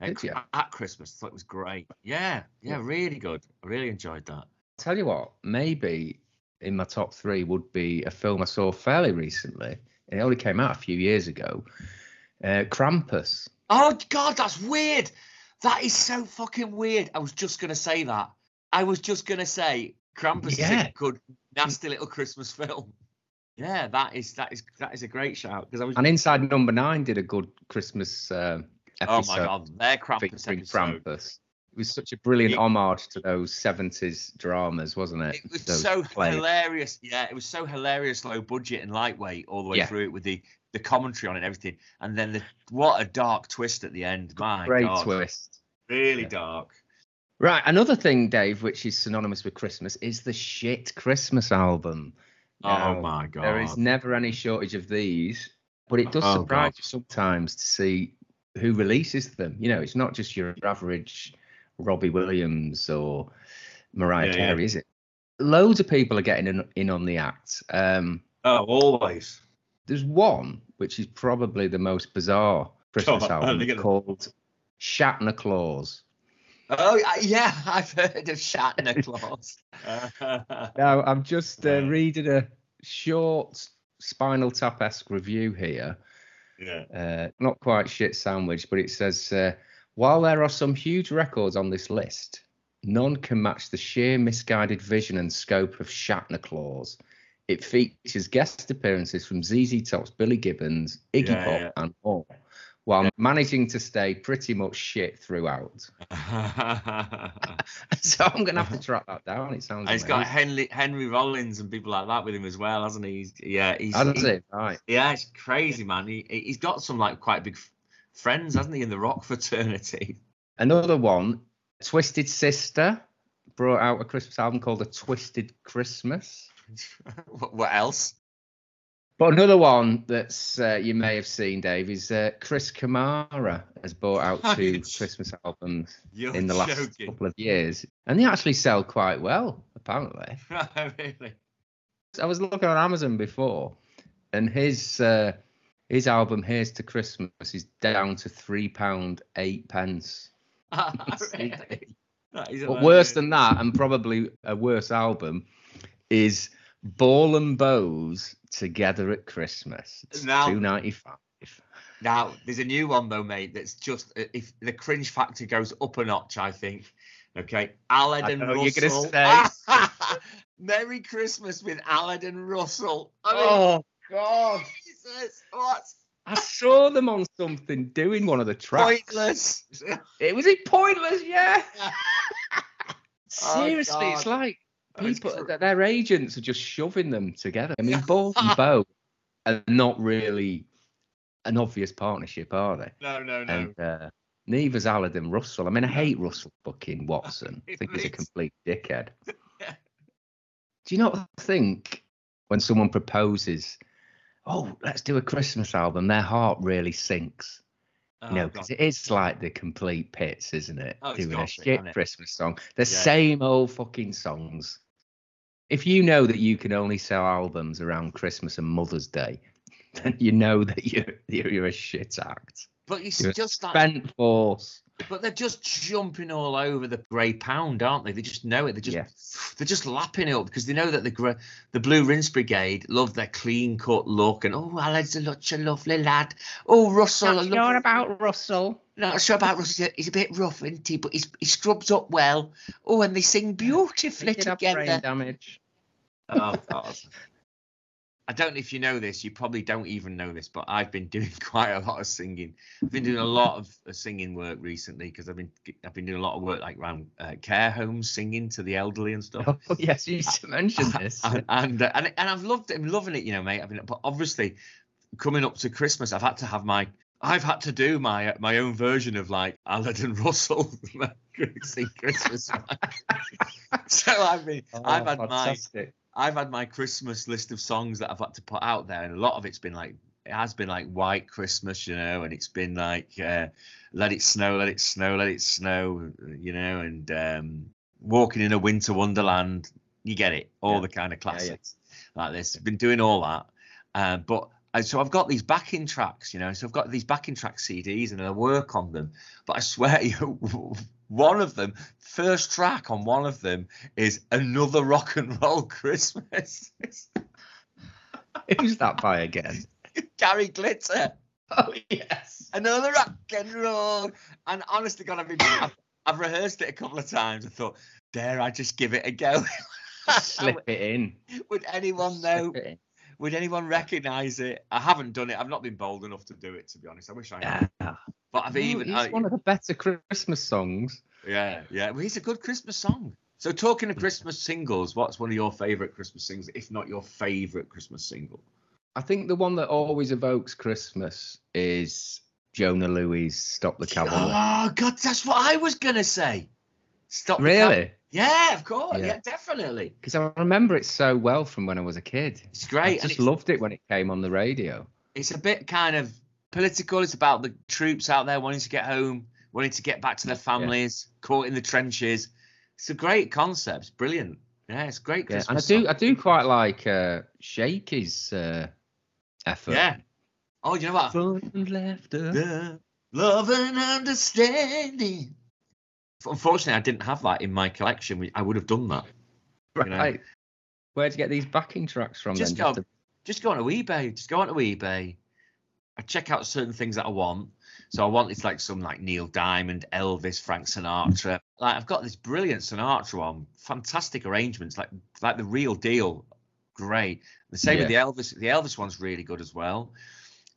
at, Did you? at Christmas. Thought it was great. Yeah, yeah, really good. I really enjoyed that. Tell you what, maybe in my top three would be a film I saw fairly recently. It only came out a few years ago. Uh, Krampus. Oh God, that's weird. That is so fucking weird. I was just gonna say that. I was just gonna say Krampus is a good, nasty little Christmas film. Yeah, that is that is that is a great shout because I was. And Inside Number Nine did a good Christmas uh, oh my God, their Krampus episode. Krampus. It was such a brilliant It- homage to those 70s dramas, wasn't it? It was Those so plays. hilarious. Yeah, it was so hilarious, low budget and lightweight all the way Yeah. through it with the the commentary on it and everything. And then the what a dark twist at the end. My Great God, twist. really Yeah. dark. Right, another thing, Dave, which is synonymous with Christmas, is the shit Christmas album. Oh my God. There is never any shortage of these, but it does Oh, surprise God. you sometimes to see who releases them. You know, it's not just your average Robbie Williams or Mariah Yeah, yeah. Carey, is it? Loads of people are getting in, in on the act. Um, Oh, always. there's one which is probably the most bizarre Christmas on, album look at it. called Shatner Claus. Oh yeah, <laughs> I've heard of Shatner <laughs> Claus. <laughs> Now, I'm just uh, Yeah. reading a short Spinal Tap esque review here. yeah. Uh, not quite shit sandwich, but it says uh, while there are some huge records on this list, none can match the sheer misguided vision and scope of Shatner Claus. It features guest appearances from ZZ Top's Billy Gibbons, Iggy Yeah, Pop, yeah. and more, while managing to stay pretty much shit throughout. <laughs> <laughs> so I'm gonna have to track that down. It sounds. He's got. Henry Henry Rollins and people like that with him as well, hasn't he? He's, yeah, he's That's he- it, right? Yeah, it's crazy, man. He he's got some like quite big friends, hasn't he, in the rock <laughs> fraternity? Another one, Twisted Sister, brought out a Christmas album called A Twisted Christmas. what, what else? But another one that's uh, you may have seen, Dave, is uh, Chris Kamara has bought out two Christmas albums You're in the last joking. couple of years, and they actually sell quite well, apparently. <laughs> really? I was looking on Amazon before, and his uh, his album "Here's to Christmas" is down to three pound eight pence. <laughs> <laughs> really? That is But worse than that, and probably a worse album, is Ball and Boe's Together at Christmas. It's Now- two ninety five. Now, there's a new one though, mate. That's just uh, if the cringe factor goes up a notch, I think. Okay, Aladdin know what you're Russell. <laughs> Merry Christmas with Aled and Russell. I mean, Oh God! Jesus, what? I saw them on something doing one of the tracks. Pointless. It was it pointless, yeah. <laughs> Oh, Seriously, it's like Oh, it's people, their agents are just shoving them together. I mean, <laughs> Ball and Boe are not really an obvious partnership, are they? No, no, no. And uh, neither's Aled and Russell. I mean, I hate Russell fucking Watson. I <laughs> think he's a complete dickhead. <laughs> Yeah. Do you not think when someone proposes, oh, let's do a Christmas album, their heart really sinks? Oh, You know, because it is like the complete pits, isn't it? Oh, Doing a shit it? Christmas song, the Yeah. same old fucking songs. If you know that you can only sell albums around Christmas and Mother's Day, <laughs> then you know that you're you're, <laughs> you're a shit act. But it's You're just like, Spent force. But they're just jumping all over the grey pound, aren't they? They just know it. They just, Yes. they're just lapping it up because they know that the the Blue Rinse Brigade love their clean cut look and oh, Alan's such a lovely lad. Oh, Russell, Not sure about Russell. Not sure about Russell. He's a bit rough, isn't he? But he's, he scrubs up well. Oh, and they sing beautifully did have brain together. damage. Oh, God. <laughs> I don't know if you know this. You probably don't even know this, but I've been doing <laughs> quite a lot of singing. I've been doing a lot of singing work recently because I've been I've been doing a lot of work like around uh, care homes, singing to the elderly and stuff. <laughs> Oh yes, you used to mention <laughs> this. and and, uh, and and I've loved it. I'm loving it, you know, mate. I've been, but obviously, coming up to Christmas, I've had to have my. I've had to do my uh, my own version of like Aled and Russell Christmas. so I've been I've Oh, had my fantastic. I've had my Christmas list of songs that I've had to put out there, and a lot of it's been like it has been like White Christmas, you know, and it's been like uh, Let It Snow, Let It Snow, Let It Snow, you know, and um, Walking in a Winter Wonderland. You get it, all Yeah. the kind of Yeah, yeah. classics like this. I've been doing all that, uh, but. uh, So I've got these backing tracks, you know. So I've got these backing track CDs, and I work on them. But I swear, to <laughs> you, one of them, first track on one of them is another rock and roll Christmas. Who's that by again? <laughs> Gary Glitter, Oh yes. another rock and roll. And honest to God, I've, been, I've, I've rehearsed it a couple of times. I thought, dare I just give it a go? Slip <laughs> it in. Would anyone know? Slip it in. Would anyone recognise it? I haven't done it. I've not been bold enough to do it, to be honest. I wish I had. Yeah. But I've No, even. it's I- one of the better Christmas songs. yeah, yeah. Well, it's a good Christmas song. So, talking of Christmas singles, what's one of your favourite Christmas singles, if not your favourite Christmas single? I think the one that always evokes Christmas is Jona Lewie's "Stop the Cavalry." Oh God, that's what I was gonna say. Stop. the Really? Yeah, of course. Yeah, Yeah. definitely. Because I remember it so well from when I was a kid. It's great. I just loved it when it came on the radio. it's a bit kind of political. It's about the troops out there wanting to get home, wanting to get back to their families, caught in the trenches. It's a great concept. It's brilliant. Yeah, it's great Yeah, and I do, song. I do quite like uh, Shaky's uh, effort. Yeah. Oh, you know what? Left. uh, love and understanding. Unfortunately, I didn't have that in my collection. I would have done that. you know. Where'd you get these backing tracks from Just then? go- just go onto eBay. Just go onto eBay. I check out certain things that I want. So I want it's like some like Neil Diamond, Elvis, Frank Sinatra. Like I've got this brilliant Sinatra one, fantastic arrangements, like like the real deal. Great. The same with the Elvis. The Elvis one's really good as well.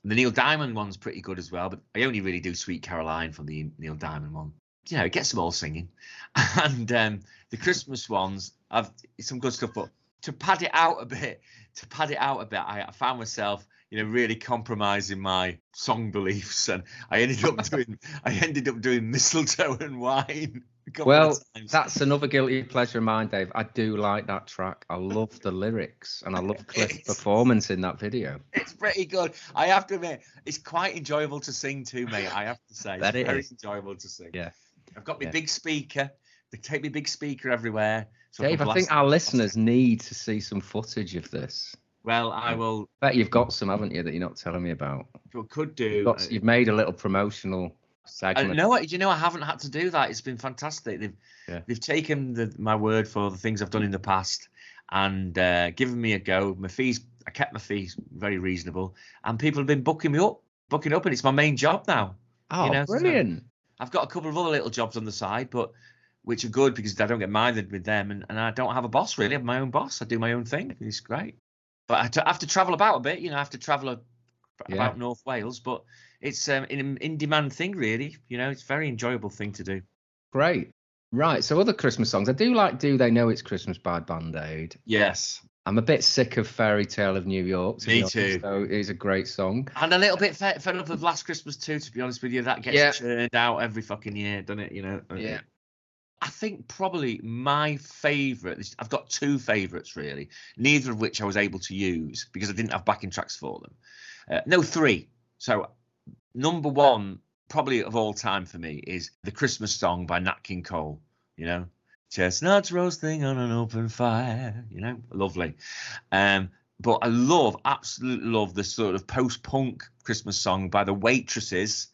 The Neil Diamond one's pretty good as well, but I only really do Sweet Caroline from the Neil Diamond one. You know, it gets them all singing. <laughs> And um, the Christmas ones, I've some good stuff, but to pad it out a bit, to pad it out a bit, I, I found myself, you know, really compromising my song beliefs, and I ended up <laughs> doing, I ended up doing mistletoe and wine. a couple of Well, that's another guilty pleasure of mine, Dave. I do like that track. I love the lyrics and I love Cliff's performance in that video. it's pretty good. I have to admit, it's quite enjoyable to sing too, mate. I have to say, <laughs> That it's it very is. enjoyable to sing. Yeah. I've got my Yeah. big speaker. They take me big speaker everywhere. So Dave, can I think our listeners need to see some footage of this. Well, I will. bet you've got some, haven't you, that you're not telling me about? Could do. You've, got, you've made a little promotional Uh, segment. no, you know, I haven't had to do that. It's been fantastic. They've Yeah. they've taken the, my word for the things I've done in the past and uh, given me a go. My fees, I kept my fees very reasonable, and people have been booking me up, booking up, and it's my main job now. oh, you know, so- brilliant. I've got a couple of other little jobs on the side, but which are good because I don't get minded with them, and, and I don't have a boss really. I have my own boss. I do my own thing. It's great, but I have to travel about a bit. You know, I have to travel a, Yeah. about North Wales, but it's um, an in demand thing, really. You know, it's a very enjoyable thing to do. Great. Right. So other Christmas songs. I do like "Do They Know It's Christmas" by Band Aid. Yes. I'm a bit sick of "Fairy Tale of New York." to Me honest, too. So it is a great song. And a little bit fed, fed up with Last Christmas too, to be honest with you. That gets Yeah. churned out every fucking year, doesn't it? You know. Yeah. I think probably my favourite. I've got two favourites really, neither of which I was able to use because I didn't have backing tracks for them. Uh, no, three. So number one, probably of all time for me, is the Christmas song by Nat King Cole. You know, chestnuts roasting on an open fire. You know, lovely. Um, but I love, absolutely love the sort of post-punk Christmas song by the Waitresses.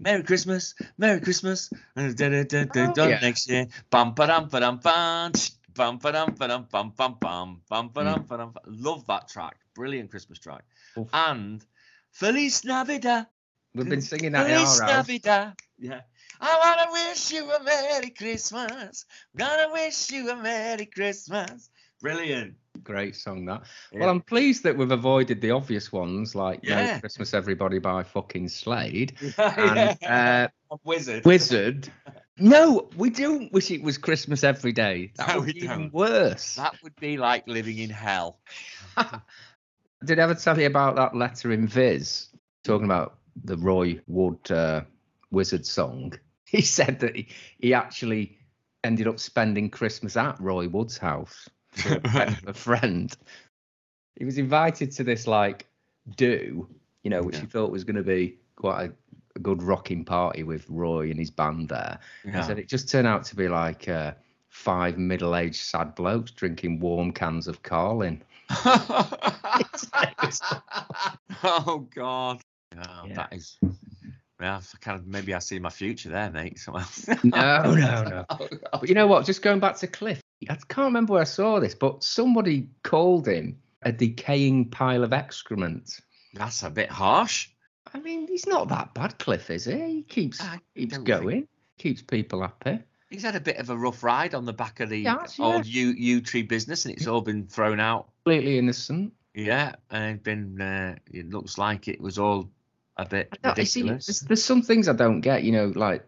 Merry Christmas, Merry Christmas, da, da, da, da, da, yeah. next year. Bum ba dum ba dum bum, bum ba dum ba dum bum bum bum, bum ba mm. dum ba dum. Love that track, brilliant Christmas track. Oof. And Feliz Navidad, We've been singing that in Feliz our house. Navidad. Yeah. I wanna wish you a Merry Christmas. Gonna wish you a Merry Christmas. Brilliant. Great song that. Yeah. Well, I'm pleased that we've avoided the obvious ones like Merry Christmas Everybody by fucking Slade <laughs> Yeah. and uh, Wizzard. Wizzard. <laughs> No, we don't wish it was Christmas every day. That No, would be even worse. That would be like living in hell. <laughs> Did I ever tell you about that letter in Viz talking about the Roy Wood uh, Wizzard song? He said that he, he actually ended up spending Christmas at Roy Wood's house a <laughs> a friend. He was invited to this like do, you know, which Yeah. he thought was going to be quite a, a good rocking party with Roy and his band there. He Yeah. said it just turned out to be like uh, five middle-aged sad blokes drinking warm cans of Carling. <laughs> oh God. Oh, Yeah. That is. Yeah, kind of maybe I see my future there, mate. Somehow. No, no, no. <laughs> But you know what? Just going back to Cliff, I can't remember where I saw this, but somebody called him a decaying pile of excrement. That's a bit harsh. I mean, he's not that bad, Cliff, is he? He keeps I keeps going, keeps people happy. He's had a bit of a rough ride on the back of the He has, yeah. old U Yewtree business, and it's all been thrown out. Completely innocent. Yeah, and been. Uh, it looks like it was all a bit you see, ridiculous. there's, there's some things I don't get. You know, like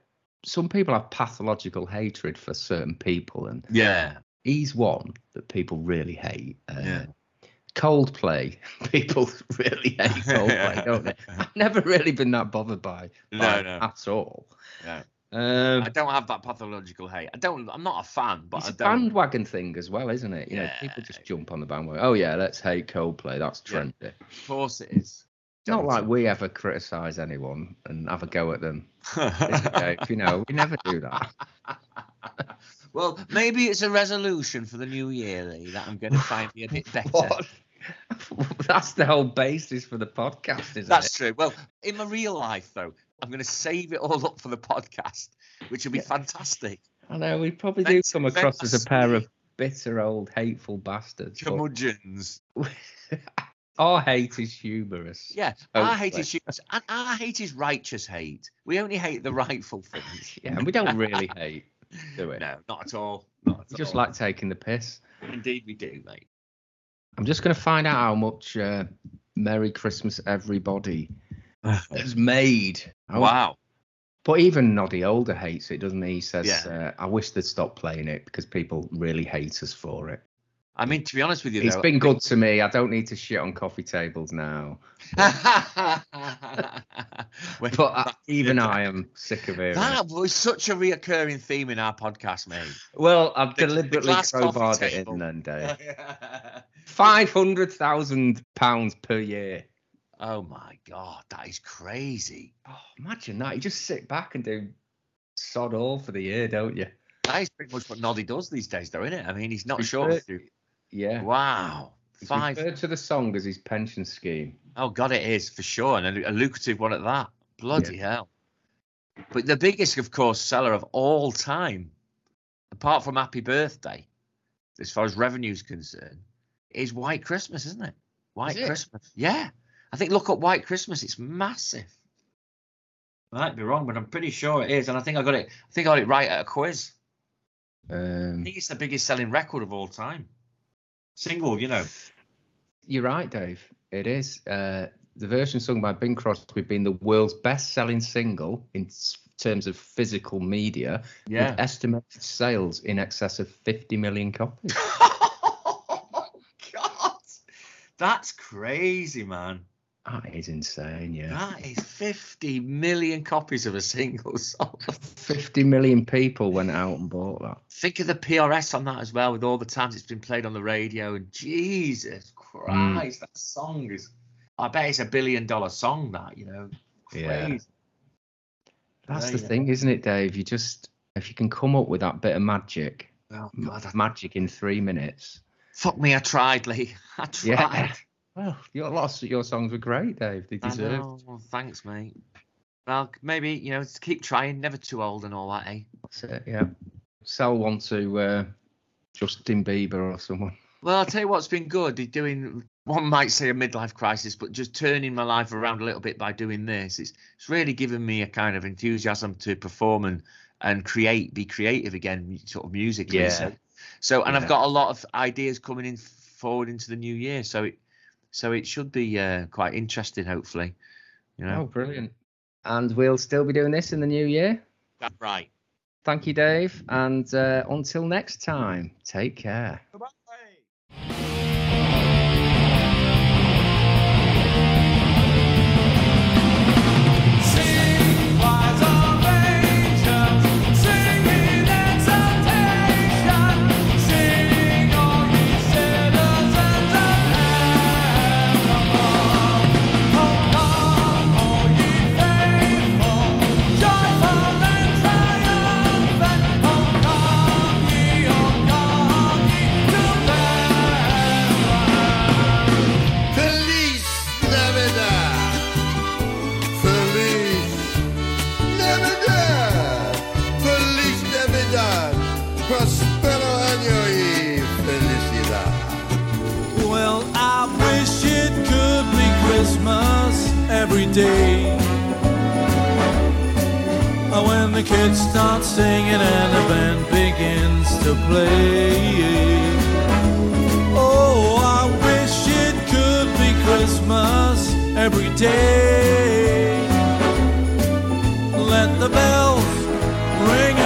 some people have pathological hatred for certain people, and yeah, he's one that people really hate. Uh, Yeah. Coldplay, <laughs> people really hate Coldplay, <laughs> don't they? I've never really been that bothered by, No, by no. at all. No. Um, I don't have that pathological hate. I don't. I'm not a fan, but it's I a don't. bandwagon thing as well, isn't it? You know, people just jump on the bandwagon. Oh yeah, let's hate Coldplay. That's Yeah. trendy. Of course, it is. It's not like we ever criticise anyone and have a go at them. is it, Dave? you know, we never do that. <laughs> well, maybe it's a resolution for the new year Lee, that I'm going to try and be a bit <laughs> better. What? <laughs> That's the whole basis for the podcast, isn't it? That's it? true. Well, in my real life, though, I'm going to save it all up for the podcast, which will be Yeah. fantastic. I know we probably do come across as a pair of bitter old hateful bastards. but Curmudgeons. Our hate is humorous. Yeah, our hate is humorous, and our hate is righteous hate. We only hate the rightful things. <laughs> Yeah, and we don't really hate, do we? No, not at all. Not at We just all. like taking the piss. Indeed, we do, mate. I'm just going to find out how much uh, Merry Christmas Everybody <sighs> has made. I was- Wow. But even Noddy Holder hates it, doesn't he? He says, Yeah. uh, I wish they'd stop playing it because people really hate us for it. I mean, to be honest with you, It's though, been good to me. I don't need to shit on coffee tables now. <laughs> Well, But uh, even I am sick of it. that was such a reoccurring theme in our podcast, mate. Well, I've The- the deliberately coffee crowbarred it in then, Dave. <laughs> Five hundred thousand pounds per year. oh my god, that is crazy. Oh, imagine that. You just sit back and do sod all for the year, don't you? That is pretty much what Noddy does these days, though, isn't it? I mean, he's not He's sure. Yeah. Wow, He's five. referred to the song as his pension scheme. Oh god, it is for sure, and a, a lucrative one at that. Bloody hell! But the biggest, of course, seller of all time, apart from Happy Birthday, as far as revenue is concerned, is White Christmas, isn't it? White Is it? Christmas. Yeah, I think look up White Christmas. It's massive. I might be wrong, but I'm pretty sure it is, and I think I got it. I think I got it right at a quiz. I Um, think it's the biggest selling record of all time. Single, you know. you're right, Dave. It is. Uh, the version sung by Bing Crosby being the world's best-selling single in terms of physical media, Yeah. with estimated sales in excess of 50 million copies. <laughs> oh God, that's crazy, man. That is insane, yeah. That is 50 million copies of a single song. <laughs> 50 million people went out and bought that. Think of the PRS on that as well, with all the times it's been played on the radio. And Jesus mm. Christ, that song is. I bet it's a billion dollar song, that, you know. Yeah. That's Yeah, the thing, isn't it, Dave? You just, if you can come up with that bit of magic, Oh, God, magic in three minutes. fuck me, I tried, Lee. <laughs> I tried. Yeah. Well, your lots your songs were great, Dave. They know. Well, thanks, mate. Well, maybe, you know, just keep trying. Never too old and all that, eh? That's it, yeah. Sell one to uh, Justin Bieber or someone. Well, I'll tell you what's been good. Doing one might say a midlife crisis, but just turning my life around a little bit by doing this. It's it's really given me a kind of enthusiasm to perform and and create, be creative again, sort of musically. Yeah. So, so and Yeah. I've got a lot of ideas coming in forward into the new year. So it so it should be uh, quite interesting, hopefully. You Oh, know. brilliant. And we'll still be doing this in the new year. That's right. Thank you, Dave. And uh, until next time, take care. Feliz day. When the kids start singing and the band begins to play. Oh, I wish it could be Christmas every day. Let the bells ring